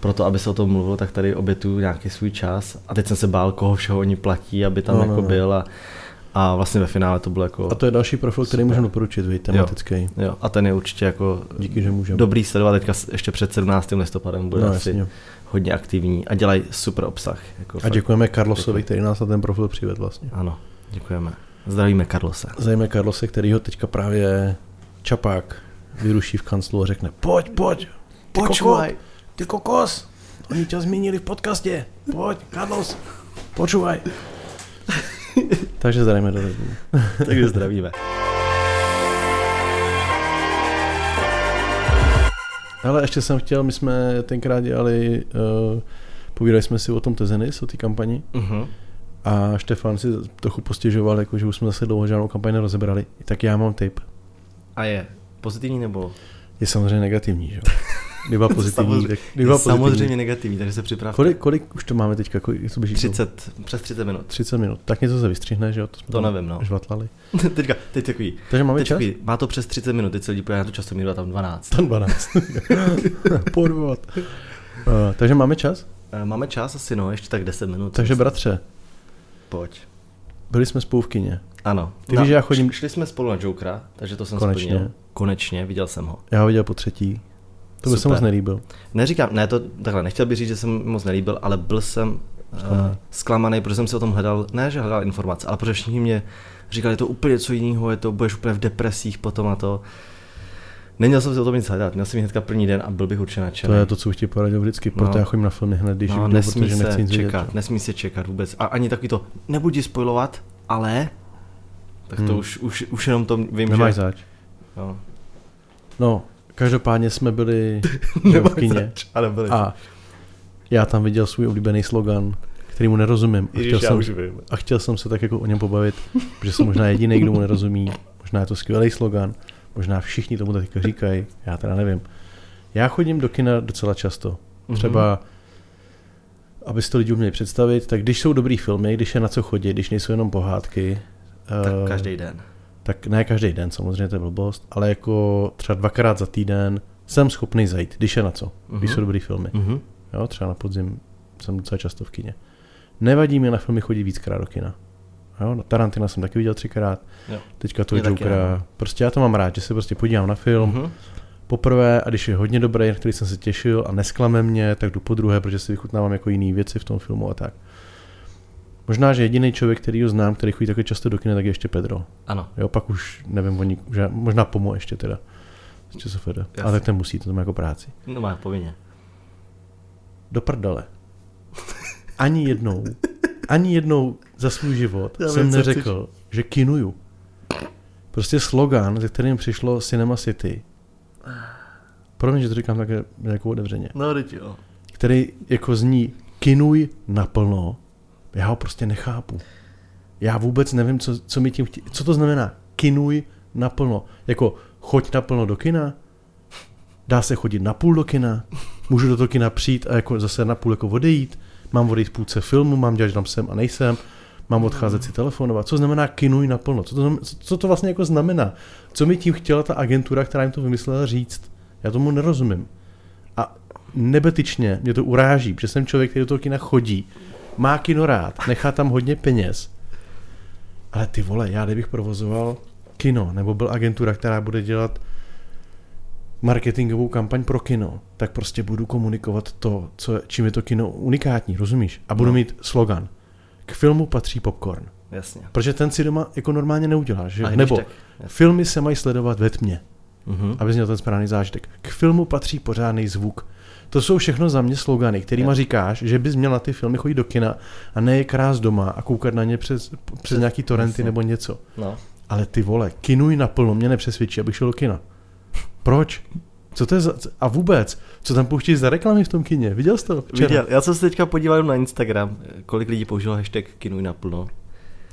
proto, aby se o tom mluvilo, tak tady obětuju nějaký svůj čas. A teď jsem se bál, koho všeho oni platí, aby tam no, jako no, no. byl. A, a vlastně ve finále to bylo jako... A to je další profil, který můžeme doporučit, vy, tematický. Jo, jo, a ten je určitě jako Díky, že můžeme. dobrý sledovat teďka ještě před 17. listopadem, bude no, asi jasně. hodně aktivní a dělají super obsah. Jako a děkujeme Carlosovi, děkuji. který nás na ten profil přived vlastně. Ano, děkujeme. Zdravíme Carlose. Zdravíme Carlose, který ho teďka právě čapák vyruší v kanclu a řekne pojď, pojď, pojď, koko, ty kokos, oni tě zmínili v podcastě, pojď, Carlos, počúvaj. Takže zdravíme do Takže zdravíme. Ale ještě jsem chtěl, my jsme tenkrát dělali, uh, povídali jsme si o tom Tezenis, o té kampani. Uh-huh. A Štefan si trochu postěžoval, jako, že už jsme zase dlouho žádnou kampaň nerozebrali. Tak já mám tip. A je pozitivní nebo? Je samozřejmě negativní, že? Kdyby pozitivní, samozřejmě, je pozitivní. samozřejmě negativní, takže se připravte. Kolik, kolik už to máme teďka? Kolik, co 30, přes 30 minut. 30 minut. Tak něco se vystřihne, že jo? To, jsme to nevím, no. Žvatlali. teďka, teď takový. Takže máme teď čas? Takový, má to přes 30 minut, teď se lidi na to často minut, tam 12. Tam 12. Podvod. Uh, takže máme čas? Uh, máme čas asi, no, ještě tak 10 minut. Takže bratře. Pojď. Byli jsme spolu v kině. Ano. Ty no, víš, že já chodím... Šli jsme spolu na Jokera, takže to jsem Konečně. splnil. Konečně, viděl jsem ho. Já ho viděl po třetí. To by se moc nelíbil. Neříkám, ne, to takhle, nechtěl bych říct, že jsem moc nelíbil, ale byl jsem uh, zklamaný, protože jsem si o tom hledal, ne, že hledal informace, ale protože všichni mě říkali, je to úplně něco jiného, je to, budeš úplně v depresích potom a to. Neměl jsem si o tom nic hledat, měl jsem hnedka první den a byl bych určitě nadšený. To je to, co už ti poradil vždycky, proto no. já chodím na filmy hned, když no, jdu, nesmí protože se nechci nic čekat, vidět. Nesmí se čekat vůbec. A ani takový to, nebuď spojovat, ale, tak to hmm. už, už, už jenom to vím, Nemáš že... zač. No. no, Každopádně jsme byli v kině ale byli. a já tam viděl svůj oblíbený slogan, který mu nerozumím. A chtěl, jsem, a chtěl jsem se tak jako o něm pobavit, protože jsem možná jediný, kdo mu nerozumí. Možná je to skvělý slogan, možná všichni tomu tak říkají, já teda nevím. Já chodím do kina docela často. Mhm. Třeba, mm-hmm. aby to lidi uměli představit, tak když jsou dobrý filmy, když je na co chodit, když nejsou jenom pohádky. Tak uh, každý den tak ne každý den, samozřejmě to je blbost, ale jako třeba dvakrát za týden jsem schopný zajít, když je na co, uh-huh. když mhm. jsou dobrý filmy. Uh-huh. Jo, třeba na podzim jsem docela často v kině. Nevadí mi na filmy chodit víckrát do kina. Jo, no, Tarantina jsem taky viděl třikrát, jo. teďka to Jokera. Prostě já to mám rád, že se prostě podívám na film, uh-huh. poprvé a když je hodně dobrý, na který jsem se těšil a nesklame mě, tak jdu po druhé, protože si vychutnávám jako jiné věci v tom filmu a tak. Možná, že jediný člověk, který ho znám, který chodí také často do kina, tak je ještě Pedro. Ano. Jo, pak už nevím o ní, že možná pomo ještě teda. Z ČSFD. Ale tak ten musí, to má jako práci. No má povinně. Do prdele. Ani jednou, ani jednou za svůj život Já jsem neřekl, chceš. že kinuju. Prostě slogan, ze kterým přišlo Cinema City. Pro mě, že to říkám také jako otevřeně. No, teď jo. Který jako zní kinuj naplno já ho prostě nechápu. Já vůbec nevím, co, co mi tím chtí, co to znamená kinuj naplno. Jako choď naplno do kina, dá se chodit na půl do kina, můžu do toho kina přijít a jako zase na půl jako odejít, mám odejít v půlce filmu, mám dělat, že tam jsem a nejsem, mám odcházet si telefonovat. Co znamená kinuj naplno? Co to, co to vlastně jako znamená? Co mi tím chtěla ta agentura, která jim to vymyslela říct? Já tomu nerozumím. A nebetyčně mě to uráží, protože jsem člověk, který do toho kina chodí má kino rád, nechá tam hodně peněz. Ale ty vole, já kdybych provozoval kino, nebo byl agentura, která bude dělat marketingovou kampaň pro kino, tak prostě budu komunikovat to, co, čím je to kino unikátní, rozumíš? A budu no. mít slogan. K filmu patří popcorn. Jasně. Protože ten si doma jako normálně neuděláš. Že? Nebo tak, filmy se mají sledovat ve tmě, uh-huh. aby měl ten správný zážitek. K filmu patří pořádný zvuk. To jsou všechno za mě slogany, kterýma říkáš, že bys měl na ty filmy chodit do kina a ne je krás doma a koukat na ně přes, přes nějaký torrenty nebo něco. No. Ale ty vole, kinuj naplno, mě nepřesvědčí, abych šel do kina. Proč? Co to je za... A vůbec, co tam pouštíš za reklamy v tom kině? Viděl jsi to včera? Viděl. Já jsem se teďka podíval na Instagram, kolik lidí použilo hashtag kinuj naplno.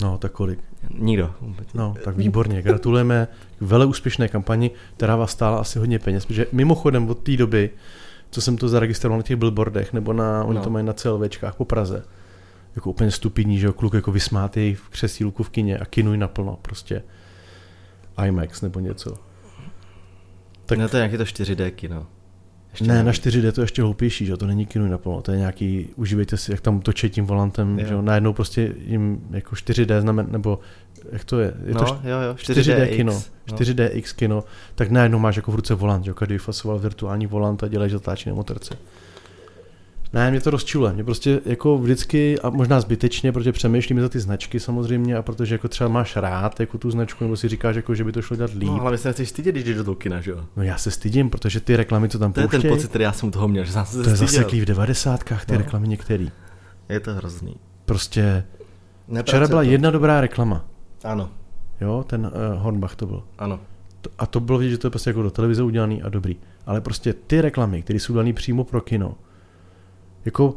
No, tak kolik? Nikdo. No, tak výborně. Gratulujeme k vele úspěšné kampani, která vás stála asi hodně peněz, protože mimochodem od té doby co jsem to zaregistroval na těch billboardech, nebo na, oni no. to mají na CLVčkách po Praze. Jako úplně stupidní, že jo, kluk jako vysmátý v křesílku v kině a kinuj naplno, prostě IMAX nebo něco. Tak... No to je nějaký to 4D kino. Ještě ne, na 4D to je ještě hloupější, že to není kino naplno, to je nějaký, užívejte si, jak tam točí tím volantem, jo. že jo, najednou prostě jim jako 4D znamen, nebo jak to je? je no, to št- jo, jo, 4D, 4D kino, no. 4DX kino, tak najednou máš jako v ruce volant, že jo, každý fasoval virtuální volant a dělají zatáčí na motorce. Ne, mě to rozčiluje. Mě prostě jako vždycky, a možná zbytečně, protože přemýšlím za ty značky samozřejmě a protože jako třeba máš rád jako tu značku, nebo si říkáš, jako, že by to šlo dělat líp. No, ale se nechceš stydět, když jdeš do toho kina, že jo? No já se stydím, protože ty reklamy, co tam To pouštěj, je ten pocit, který já jsem toho měl, že jsem se To je zase v devadesátkách, ty no. reklamy některý. Je to hrozný. Prostě Včera byla to. jedna dobrá reklama. Ano. Jo, ten uh, Hornbach to byl. Ano. a to bylo vidět, že to je prostě jako do televize udělaný a dobrý. Ale prostě ty reklamy, které jsou dané přímo pro kino, jako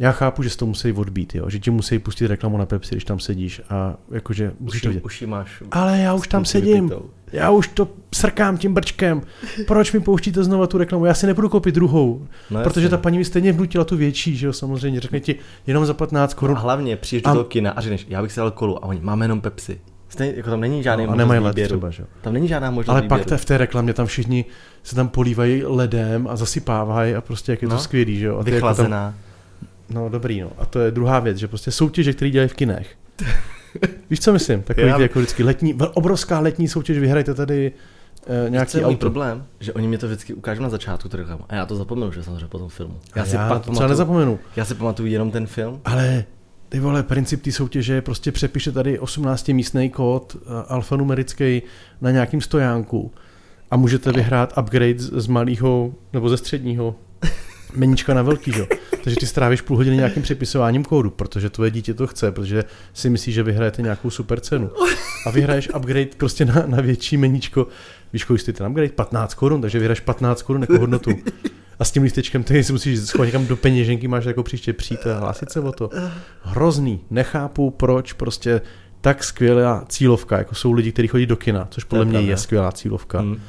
já chápu, že to musí odbít, jo? že ti musí pustit reklamu na Pepsi, když tam sedíš a jakože musíš to vidět. Už máš. Ale já už tam sedím, vypitou. já už to srkám tím brčkem. Proč mi pouštíte znova tu reklamu? Já si nepůjdu koupit druhou, no, protože ta paní mi stejně vnutila tu větší, že jo, samozřejmě. Řekne ti jenom za 15 korun. A hlavně přijdeš do toho kina a řekneš, já bych si dal kolu a oni máme jenom Pepsi. Stejně, jako tam není žádný no, a nemají led třeba, že? Tam není žádná možnost Ale výběru. pak v té reklamě tam všichni se tam polívají ledem a zasypávají a prostě jak je no, to skvělý, že jo? A Vychlazená. Jako tam, no dobrý, no. A to je druhá věc, že prostě soutěže, které dělají v kinech. Víš, co myslím? Takový Já... jako vždycky letní, obrovská letní soutěž, vyhrajte tady Uh, nějaký auto. problém, že oni mě to vždycky ukážou na začátku tu reklamu a já to zapomenu, že samozřejmě po tom filmu. Já, si já pak to pamatuju, nezapomenu. Já si pamatuju jenom ten film. Ale ty vole, princip té soutěže je prostě přepiše tady 18 místný kód eh, alfanumerický na nějakým stojánku a můžete vyhrát upgrade z malého nebo ze středního meníčka na velký, jo. Takže ty strávíš půl hodiny nějakým přepisováním kódu, protože tvoje dítě to chce, protože si myslí, že vyhrajete nějakou super cenu. A vyhraješ upgrade prostě na, na větší meníčko. Víš, kolik stojí ten upgrade? 15 korun, takže vyhraješ 15 korun jako hodnotu a s tím lístečkem ty si musíš schovat někam do peněženky, máš jako příště přijít a hlásit se o to. Hrozný. Nechápu, proč prostě tak skvělá cílovka, jako jsou lidi, kteří chodí do kina, což podle mě je skvělá cílovka. Hmm.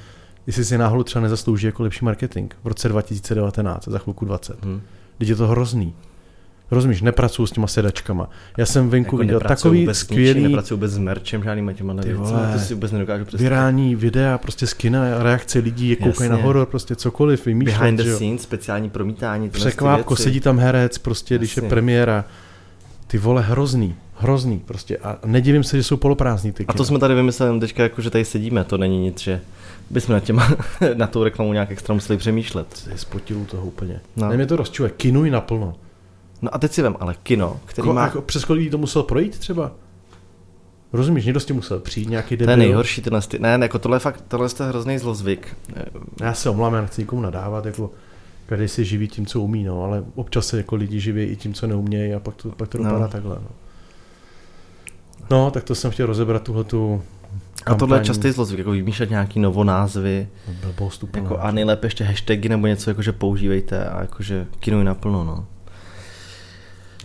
Jestli si náhodou třeba nezaslouží jako lepší marketing v roce 2019, za chvilku 20. Hmm. Teď je to hrozný. Rozumíš, nepracuju s těma sedačkama. Já jsem venku jako viděl takový vůbec skvělý... Nepracuju vůbec s merčem, žádnýma těma věcma, to si vůbec nedokážu představit. Virální videa, prostě z kina, reakce lidí, je koukají na horor, prostě cokoliv, vymýšlet. Behind the scenes, speciální promítání. Překvápko, sedí tam herec, prostě, Jasně. když je premiéra. Ty vole, hrozný, hrozný prostě. A nedivím se, že jsou poloprázdní ty kina. A to jsme tady vymysleli teďka, jako, že tady sedíme, to není nic, že bychom na, těma, na tou reklamu nějak extra museli přemýšlet. Je spotil toho úplně. No. Ne, mě to rozčuje, kinuj naplno. No a teď si vem, ale kino, který Ko, má... Jako přes kolik to musel projít třeba? Rozumíš, někdo s tím musel přijít, nějaký debil. To je nejhorší, tenhle sty... ne, ne, jako tohle je fakt, tohle je hrozný zlozvyk. Já se omlám, já nechci nikomu nadávat, jako každý si živí tím, co umí, no, ale občas se jako lidi živí i tím, co neumějí a pak to, pak to dopadá no. takhle, no. No, tak to jsem chtěl rozebrat tuhle tu a tohle je častý zlozvyk, jako vymýšlet nějaký novonázvy, Blbost jako a nejlépe ještě hashtagy nebo něco, jakože používejte a jakože kinuj naplno, no.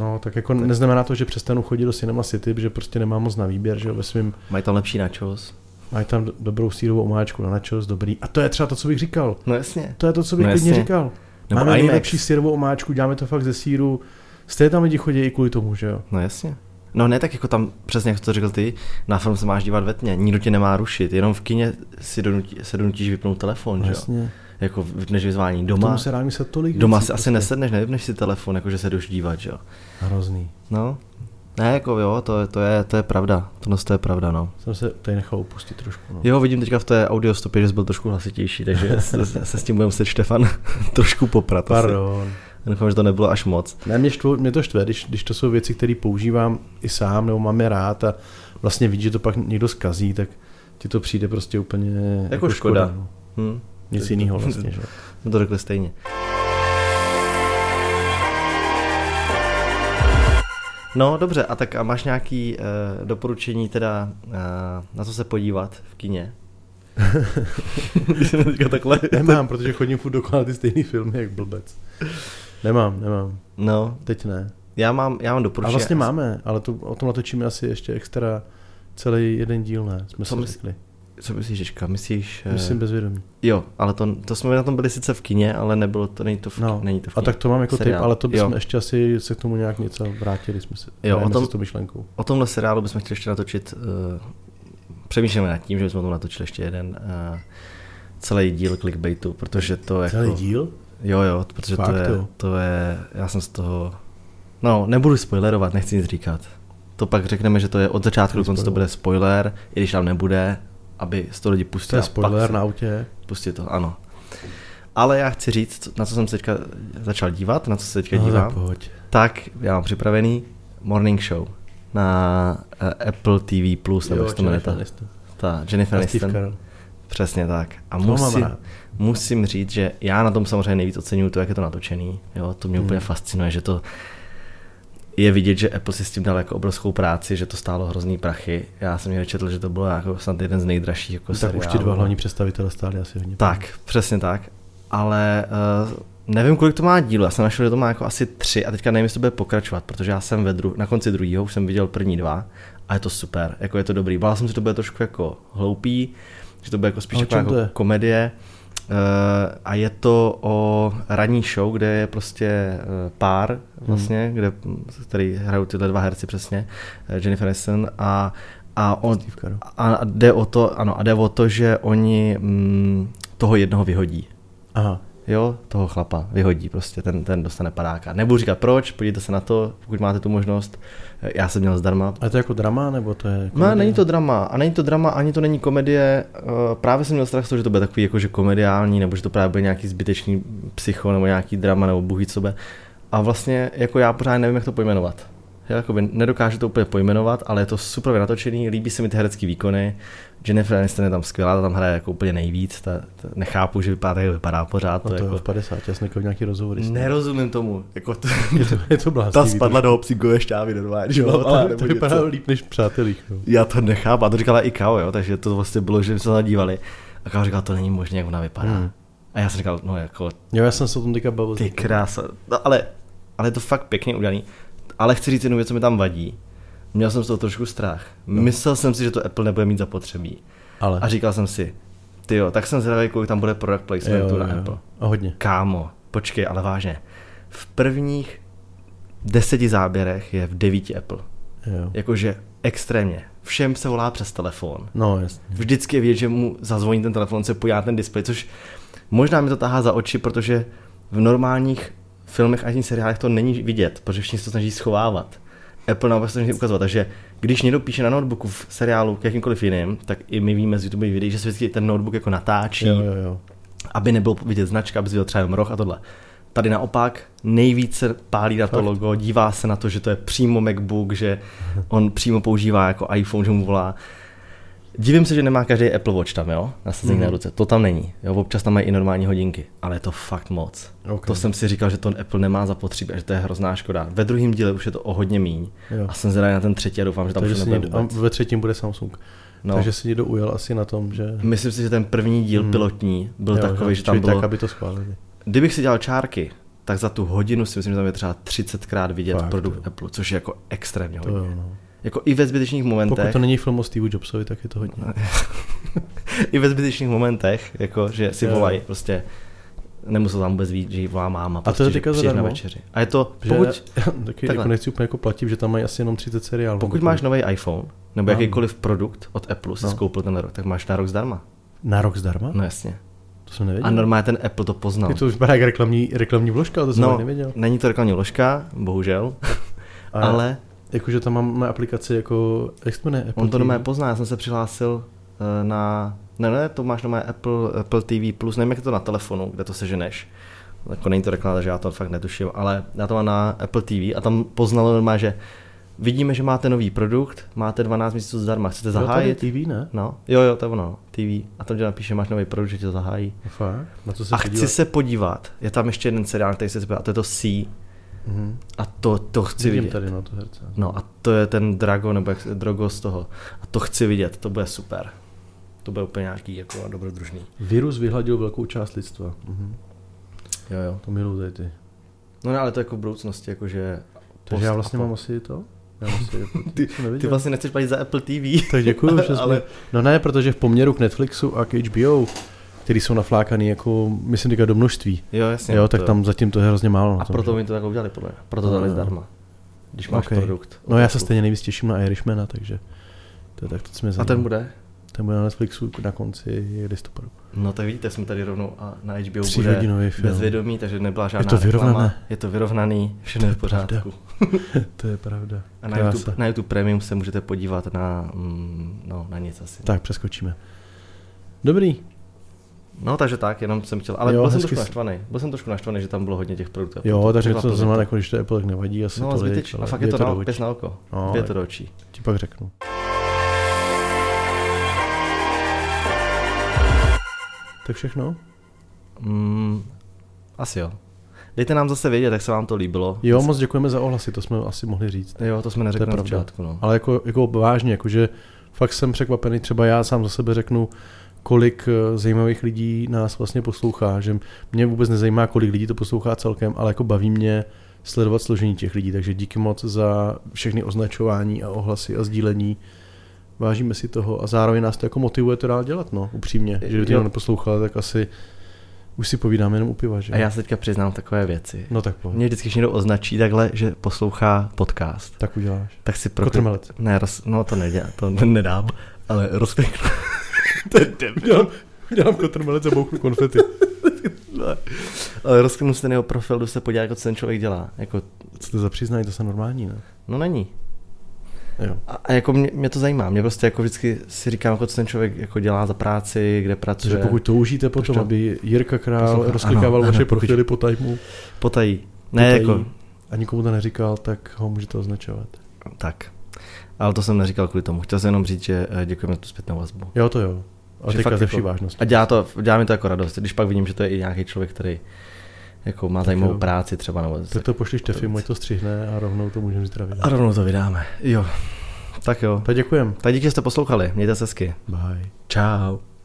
No, tak jako tak. neznamená to, že přestanu chodit do Cinema City, že prostě nemám moc na výběr, že ve svým... Mají tam lepší načos. Mají tam dobrou sírovou omáčku na načos, dobrý. A to je třeba to, co bych říkal. No jasně. To je to, co bych no klidně říkal. Nebo Máme IMAX. nejlepší sírovou omáčku, děláme to fakt ze síru. Stejně tam lidi chodí i kvůli tomu, že jo? No jasně. No ne tak jako tam, přesně jak to řekl ty, na film se máš dívat ve tmě, nikdo tě nemá rušit, jenom v kině si donutí, se donutíš vypnout telefon, no, že jo? Jako než vyzvání doma. se dá myslet tolik Doma si asi prostě. nesedneš, nevypneš si telefon, jakože se jdeš dívat, že jo. Hrozný. No, ne, jako jo, to, to, je, to je pravda. To, to je pravda, no. Jsem se tady nechal upustit trošku. No. Jo, vidím teďka v té audio stopě, že jsi byl trošku hlasitější, takže se, se, s tím budeme muset Štefan trošku poprat. Pardon. Asi. Doufám, že to nebylo až moc. Ne, mě, štvo, mě to štve, když, když to jsou věci, které používám i sám, nebo mám je rád a vlastně vidíš, že to pak někdo skazí, tak ti to přijde prostě úplně jako, jako škoda. škoda no. hmm. Nic jiného vlastně, že? Jsme to řekli stejně. No dobře, a tak a máš nějaký uh, doporučení teda, uh, na co se podívat v kině? takhle... Nemám, protože chodím furt dokola ty stejný filmy, jak blbec. Nemám, nemám. No. Teď ne. Já mám, já mám doporučení. A vlastně máme, ale to, o tom natočíme asi ještě extra celý jeden díl, ne? Jsme co si řekli. Co myslíš, Ježka? Myslíš... Eh, Myslím bezvědomí. Jo, ale to, to jsme na tom byli sice v kině, ale nebylo to, není to v, no. není to v kině. A tak to mám jako typ, ale to bychom jo. ještě asi se k tomu nějak něco vrátili, jsme se, jo, o tom, s tou myšlenkou. O tomhle seriálu bychom chtěli ještě natočit, uh, přemýšlíme nad tím, že bychom tomu natočili ještě jeden uh, celý díl clickbaitu, protože to jako... Celý díl? Jo, jo, protože Fakt, to je, jo. to je, já jsem z toho, no, nebudu spoilerovat, nechci nic říkat. To pak řekneme, že to je od začátku do konce to bude spoiler, i když tam nebude, aby z toho lidi pustili. To je spoiler na autě. Pustí to, ano. Ale já chci říct, na co jsem se teďka začal dívat, na co se teďka no, dívám. Tak, tak já mám připravený Morning Show na uh, Apple TV+, Plus, nebo jak to jmenuje. Ta Jennifer Aniston. Přesně tak. A musím, musím říct, že já na tom samozřejmě nejvíc oceňuju to, jak je to natočený. Jo, to mě hmm. úplně fascinuje, že to je vidět, že Apple si s tím dal jako obrovskou práci, že to stálo hrozný prachy. Já jsem někde četl, že to bylo jako snad jeden z nejdražších jako Tak už ti dva hlavní představitelé stáli asi hodně. Tak, přesně tak. Ale uh, nevím, kolik to má díl. Já jsem našel, že to má jako asi tři a teďka nevím, jestli to bude pokračovat, protože já jsem ve dru- na konci druhého už jsem viděl první dva a je to super, jako je to dobrý. Bál jsem že to bude trošku jako hloupý, že to bude jako spíš jako, jako komedie. Uh, a je to o ranní show, kde je prostě uh, pár vlastně, hmm. kde, který hrajou tyhle dva herci přesně, uh, Jennifer Aniston a a, on, a jde o to, ano, a jde o to, že oni mm, toho jednoho vyhodí. Aha jo, toho chlapa vyhodí prostě, ten, ten dostane padáka. Nebudu říkat proč, podívejte se na to, pokud máte tu možnost. Já jsem měl zdarma. A to je jako drama, nebo to je komedie? No, není to drama. A není to drama, ani to není komedie. Eh, právě jsem měl strach z toho, že to bude takový jakože komediální, nebo že to právě bude nějaký zbytečný psycho, nebo nějaký drama, nebo buhy co A vlastně jako já pořád nevím, jak to pojmenovat. Já jakoby nedokážu to úplně pojmenovat, ale je to super natočený, líbí se mi ty herecké výkony. Jennifer Aniston je tam skvělá, ta tam hraje jako úplně nejvíc, ta, ta, nechápu, že vypadá, jak vypadá pořád. No to, to jako... v 50, já jsem nějaký rozhovor. Nerozumím tomu. Jako to, je to, je to blázný, Ta spadla do obsíkové šťávy normálně. Jo, no, ale to vypadá líp než přátelích. No. Já to nechápu, a to říkala i Kao, jo, takže to vlastně bylo, že se zadívali. A Kao říkal, to není možné, jak ona vypadá. Hmm. A já jsem říkal, no jako... Jo, já jsem se o tom teďka bavil. Ty krása. No, ale, ale je to fakt pěkně udělaný. Ale chci říct jednu věc, co mi tam vadí. Měl jsem z toho trošku strach. No. Myslel jsem si, že to Apple nebude mít zapotřebí. Ale. A říkal jsem si, ty jo, tak jsem zvědavý, kolik tam bude product placementu jo, jo, na jo. Apple. A hodně. Kámo, počkej, ale vážně. V prvních deseti záběrech je v devíti Apple. Jo. Jakože extrémně. Všem se volá přes telefon. No, jasně. Vždycky je vidět, že mu zazvoní ten telefon, se pojá ten displej, což možná mi to tahá za oči, protože v normálních filmech a seriálech to není vidět, protože všichni se to snaží schovávat. Apple naopak se to ukazovat, takže když někdo píše na notebooku v seriálu k jakýmkoliv jiným, tak i my víme z YouTube videí, že se vždycky ten notebook jako natáčí, jo, jo, jo. aby nebyl vidět značka, aby viděl třeba jenom roh a tohle. Tady naopak nejvíce pálí na to Fakt? logo, dívá se na to, že to je přímo MacBook, že on přímo používá jako iPhone, že mu volá. Divím se, že nemá každý Apple Watch tam, jo, nasazení mm. na ruce. To tam není. Jo, občas tam mají i normální hodinky, ale je to fakt moc. Okay. To jsem si říkal, že to Apple nemá zapotřebí a že to je hrozná škoda. Ve druhém díle už je to o hodně míň. Jo. A jsem zvědavý na ten třetí a doufám, že tam Takže už nebude vůbec. A ve třetím bude Samsung. No. Takže si někdo ujel asi na tom, že... Myslím si, že ten první díl hmm. pilotní byl jo, takový, jo. že tam bylo... tak, aby to schválili. Kdybych si dělal čárky, tak za tu hodinu si myslím, že tam je třeba 30krát vidět Fakt, produkt jo. Apple, což je jako extrémně hodně. To jo, no. Jako i ve zbytečných momentech. Pokud to není film o Steve Jobsovi, tak je to hodně. I ve zbytečných momentech, jako, že si volají prostě nemusel tam vůbec víc, že jí volá máma. Prostě, a to je prostě, teďka na večeři. A je to, pokud... taky jako nechci úplně jako platit, že tam mají asi jenom 30 seriálů. Pokud máš nový iPhone, nebo no. jakýkoliv produkt od Apple, si no. skoupil ten rok, tak máš na rok zdarma. Na rok zdarma? No jasně. To jsem nevěděl. A normálně ten Apple to poznal. Je to vypadá jak reklamní, reklamní vložka, to jsem no, nevěděl. není to reklamní vložka, bohužel, ale Jakože tam máme aplikaci jako, jak se jmenuje? Apple On to doma pozná, já jsem se přihlásil eh, na, ne, ne, to máš doma Apple, Apple TV+, Plus, nevím, jak je to na telefonu, kde to seženeš. Jako není to reklama, že já to fakt netuším, ale já to mám na Apple TV a tam poznalo normálně, že vidíme, že máte nový produkt, máte 12 měsíců zdarma, chcete zahájit? Je TV, ne? No, jo, jo, to je ono, TV. A tam, že napíše, máš nový produkt, že tě to zahájí. Fakt? Na co se a podívat? chci se podívat, je tam ještě jeden seriál, který se a to je to C, Mm-hmm. A to, to chci Vidím vidět. tady na to herce. No a to je ten Drago, nebo jak Drogo z toho. A to chci vidět, to bude super. To bude úplně nějaký jako dobrodružný. Virus vyhladil velkou část lidstva. Mm-hmm. Jo, jo. To miluji ty. No ne, ale to jako v budoucnosti, jakože... Takže já vlastně mám asi to? Já vlastně, ty, ty vlastně nechceš platit za Apple TV. Tak děkuji, že ale... No ne, protože v poměru k Netflixu a k HBO který jsou naflákaný jako, myslím teďka do množství. Jo, jasně. Jo, tak to... tam zatím to je hrozně málo. A proto mi to tak udělali, podle mě. Proto to dali zdarma. Když máš okay. produkt. No já se stejně nejvíc těším na Irishmana, takže to je tak to, mě A ten bude? Ten bude na Netflixu na konci listopadu. No tak vidíte, jsme tady rovnou a na HBO bude film. bezvědomí, takže nebyla žádná Je to vyrovnané. Reklama. Je to vyrovnaný, všechno je v pořádku. to je pravda. A na YouTube, na YouTube Premium se můžete podívat na, mm, no, na nic asi. Tak, přeskočíme. Dobrý, No, takže tak, jenom jsem chtěl, ale jo, byl jsem trošku naštvaný. Byl jsem trošku naštvaný, že tam bylo hodně těch produktů. Jo, takže to znamená, jako, když to Apple tak nevadí asi no, tolik, zbyteč, A fakt je to, na, pěs na oko. No, je to do očí. Ti pak řeknu. To všechno? Mm, asi jo. Dejte nám zase vědět, jak se vám to líbilo. Jo, moc děkujeme za ohlasy, to jsme asi mohli říct. Jo, to jsme neřekli to na začátku. No. Ale jako, jako vážně, jakože fakt jsem překvapený, třeba já sám za sebe řeknu, kolik eh, zajímavých lidí nás vlastně poslouchá, že mě vůbec nezajímá, kolik lidí to poslouchá celkem, ale jako baví mě sledovat složení těch lidí, takže díky moc za všechny označování a ohlasy a sdílení. Vážíme si toho a zároveň nás to jako motivuje to dál dělat, no, upřímně. Že kdyby to neposlouchal, tak asi už si povídáme jenom u piva, že? A já se teďka přiznám takové věci. No tak pojď. Mě vždycky, když někdo označí takhle, že poslouchá podcast. Tak uděláš. Tak si pro... Ne, roz... no to nedělám, to nedám, ale rozpěknu. to je dělám, dělám kotrmelec a bouchnu konfety. ale rozknu si ten jeho profil, jdu se podívat, jako co ten člověk dělá. Jako... Co to za přiznání, to se normální, ne? No není. Jo. A, a jako mě, mě, to zajímá. Mě prostě jako vždycky si říkám, jako co ten člověk jako dělá za práci, kde pracuje. Že pokud toužíte potom, to... aby Jirka Král rozklikával vaše ano, profily po tajmu. Potají. Ne, potají, jako... A nikomu to neříkal, tak ho můžete označovat. Tak. Ale to jsem neříkal kvůli tomu. Chtěl jsem jenom říct, že eh, děkujeme za tu zpětnou vazbu. Jo, to jo. Ale že fakt jako, vážnost. A dělá, to, dělá mi to jako radost, když pak vidím, že to je i nějaký člověk, který jako má zajímavou jo. práci třeba. Nebo tak to pošliš Tefi, to střihne a rovnou to můžeme zdravit. A rovnou to vydáme, jo. Tak jo. Tak děkujem. Tak díky, že jste poslouchali. Mějte se hezky. Bye. Ciao.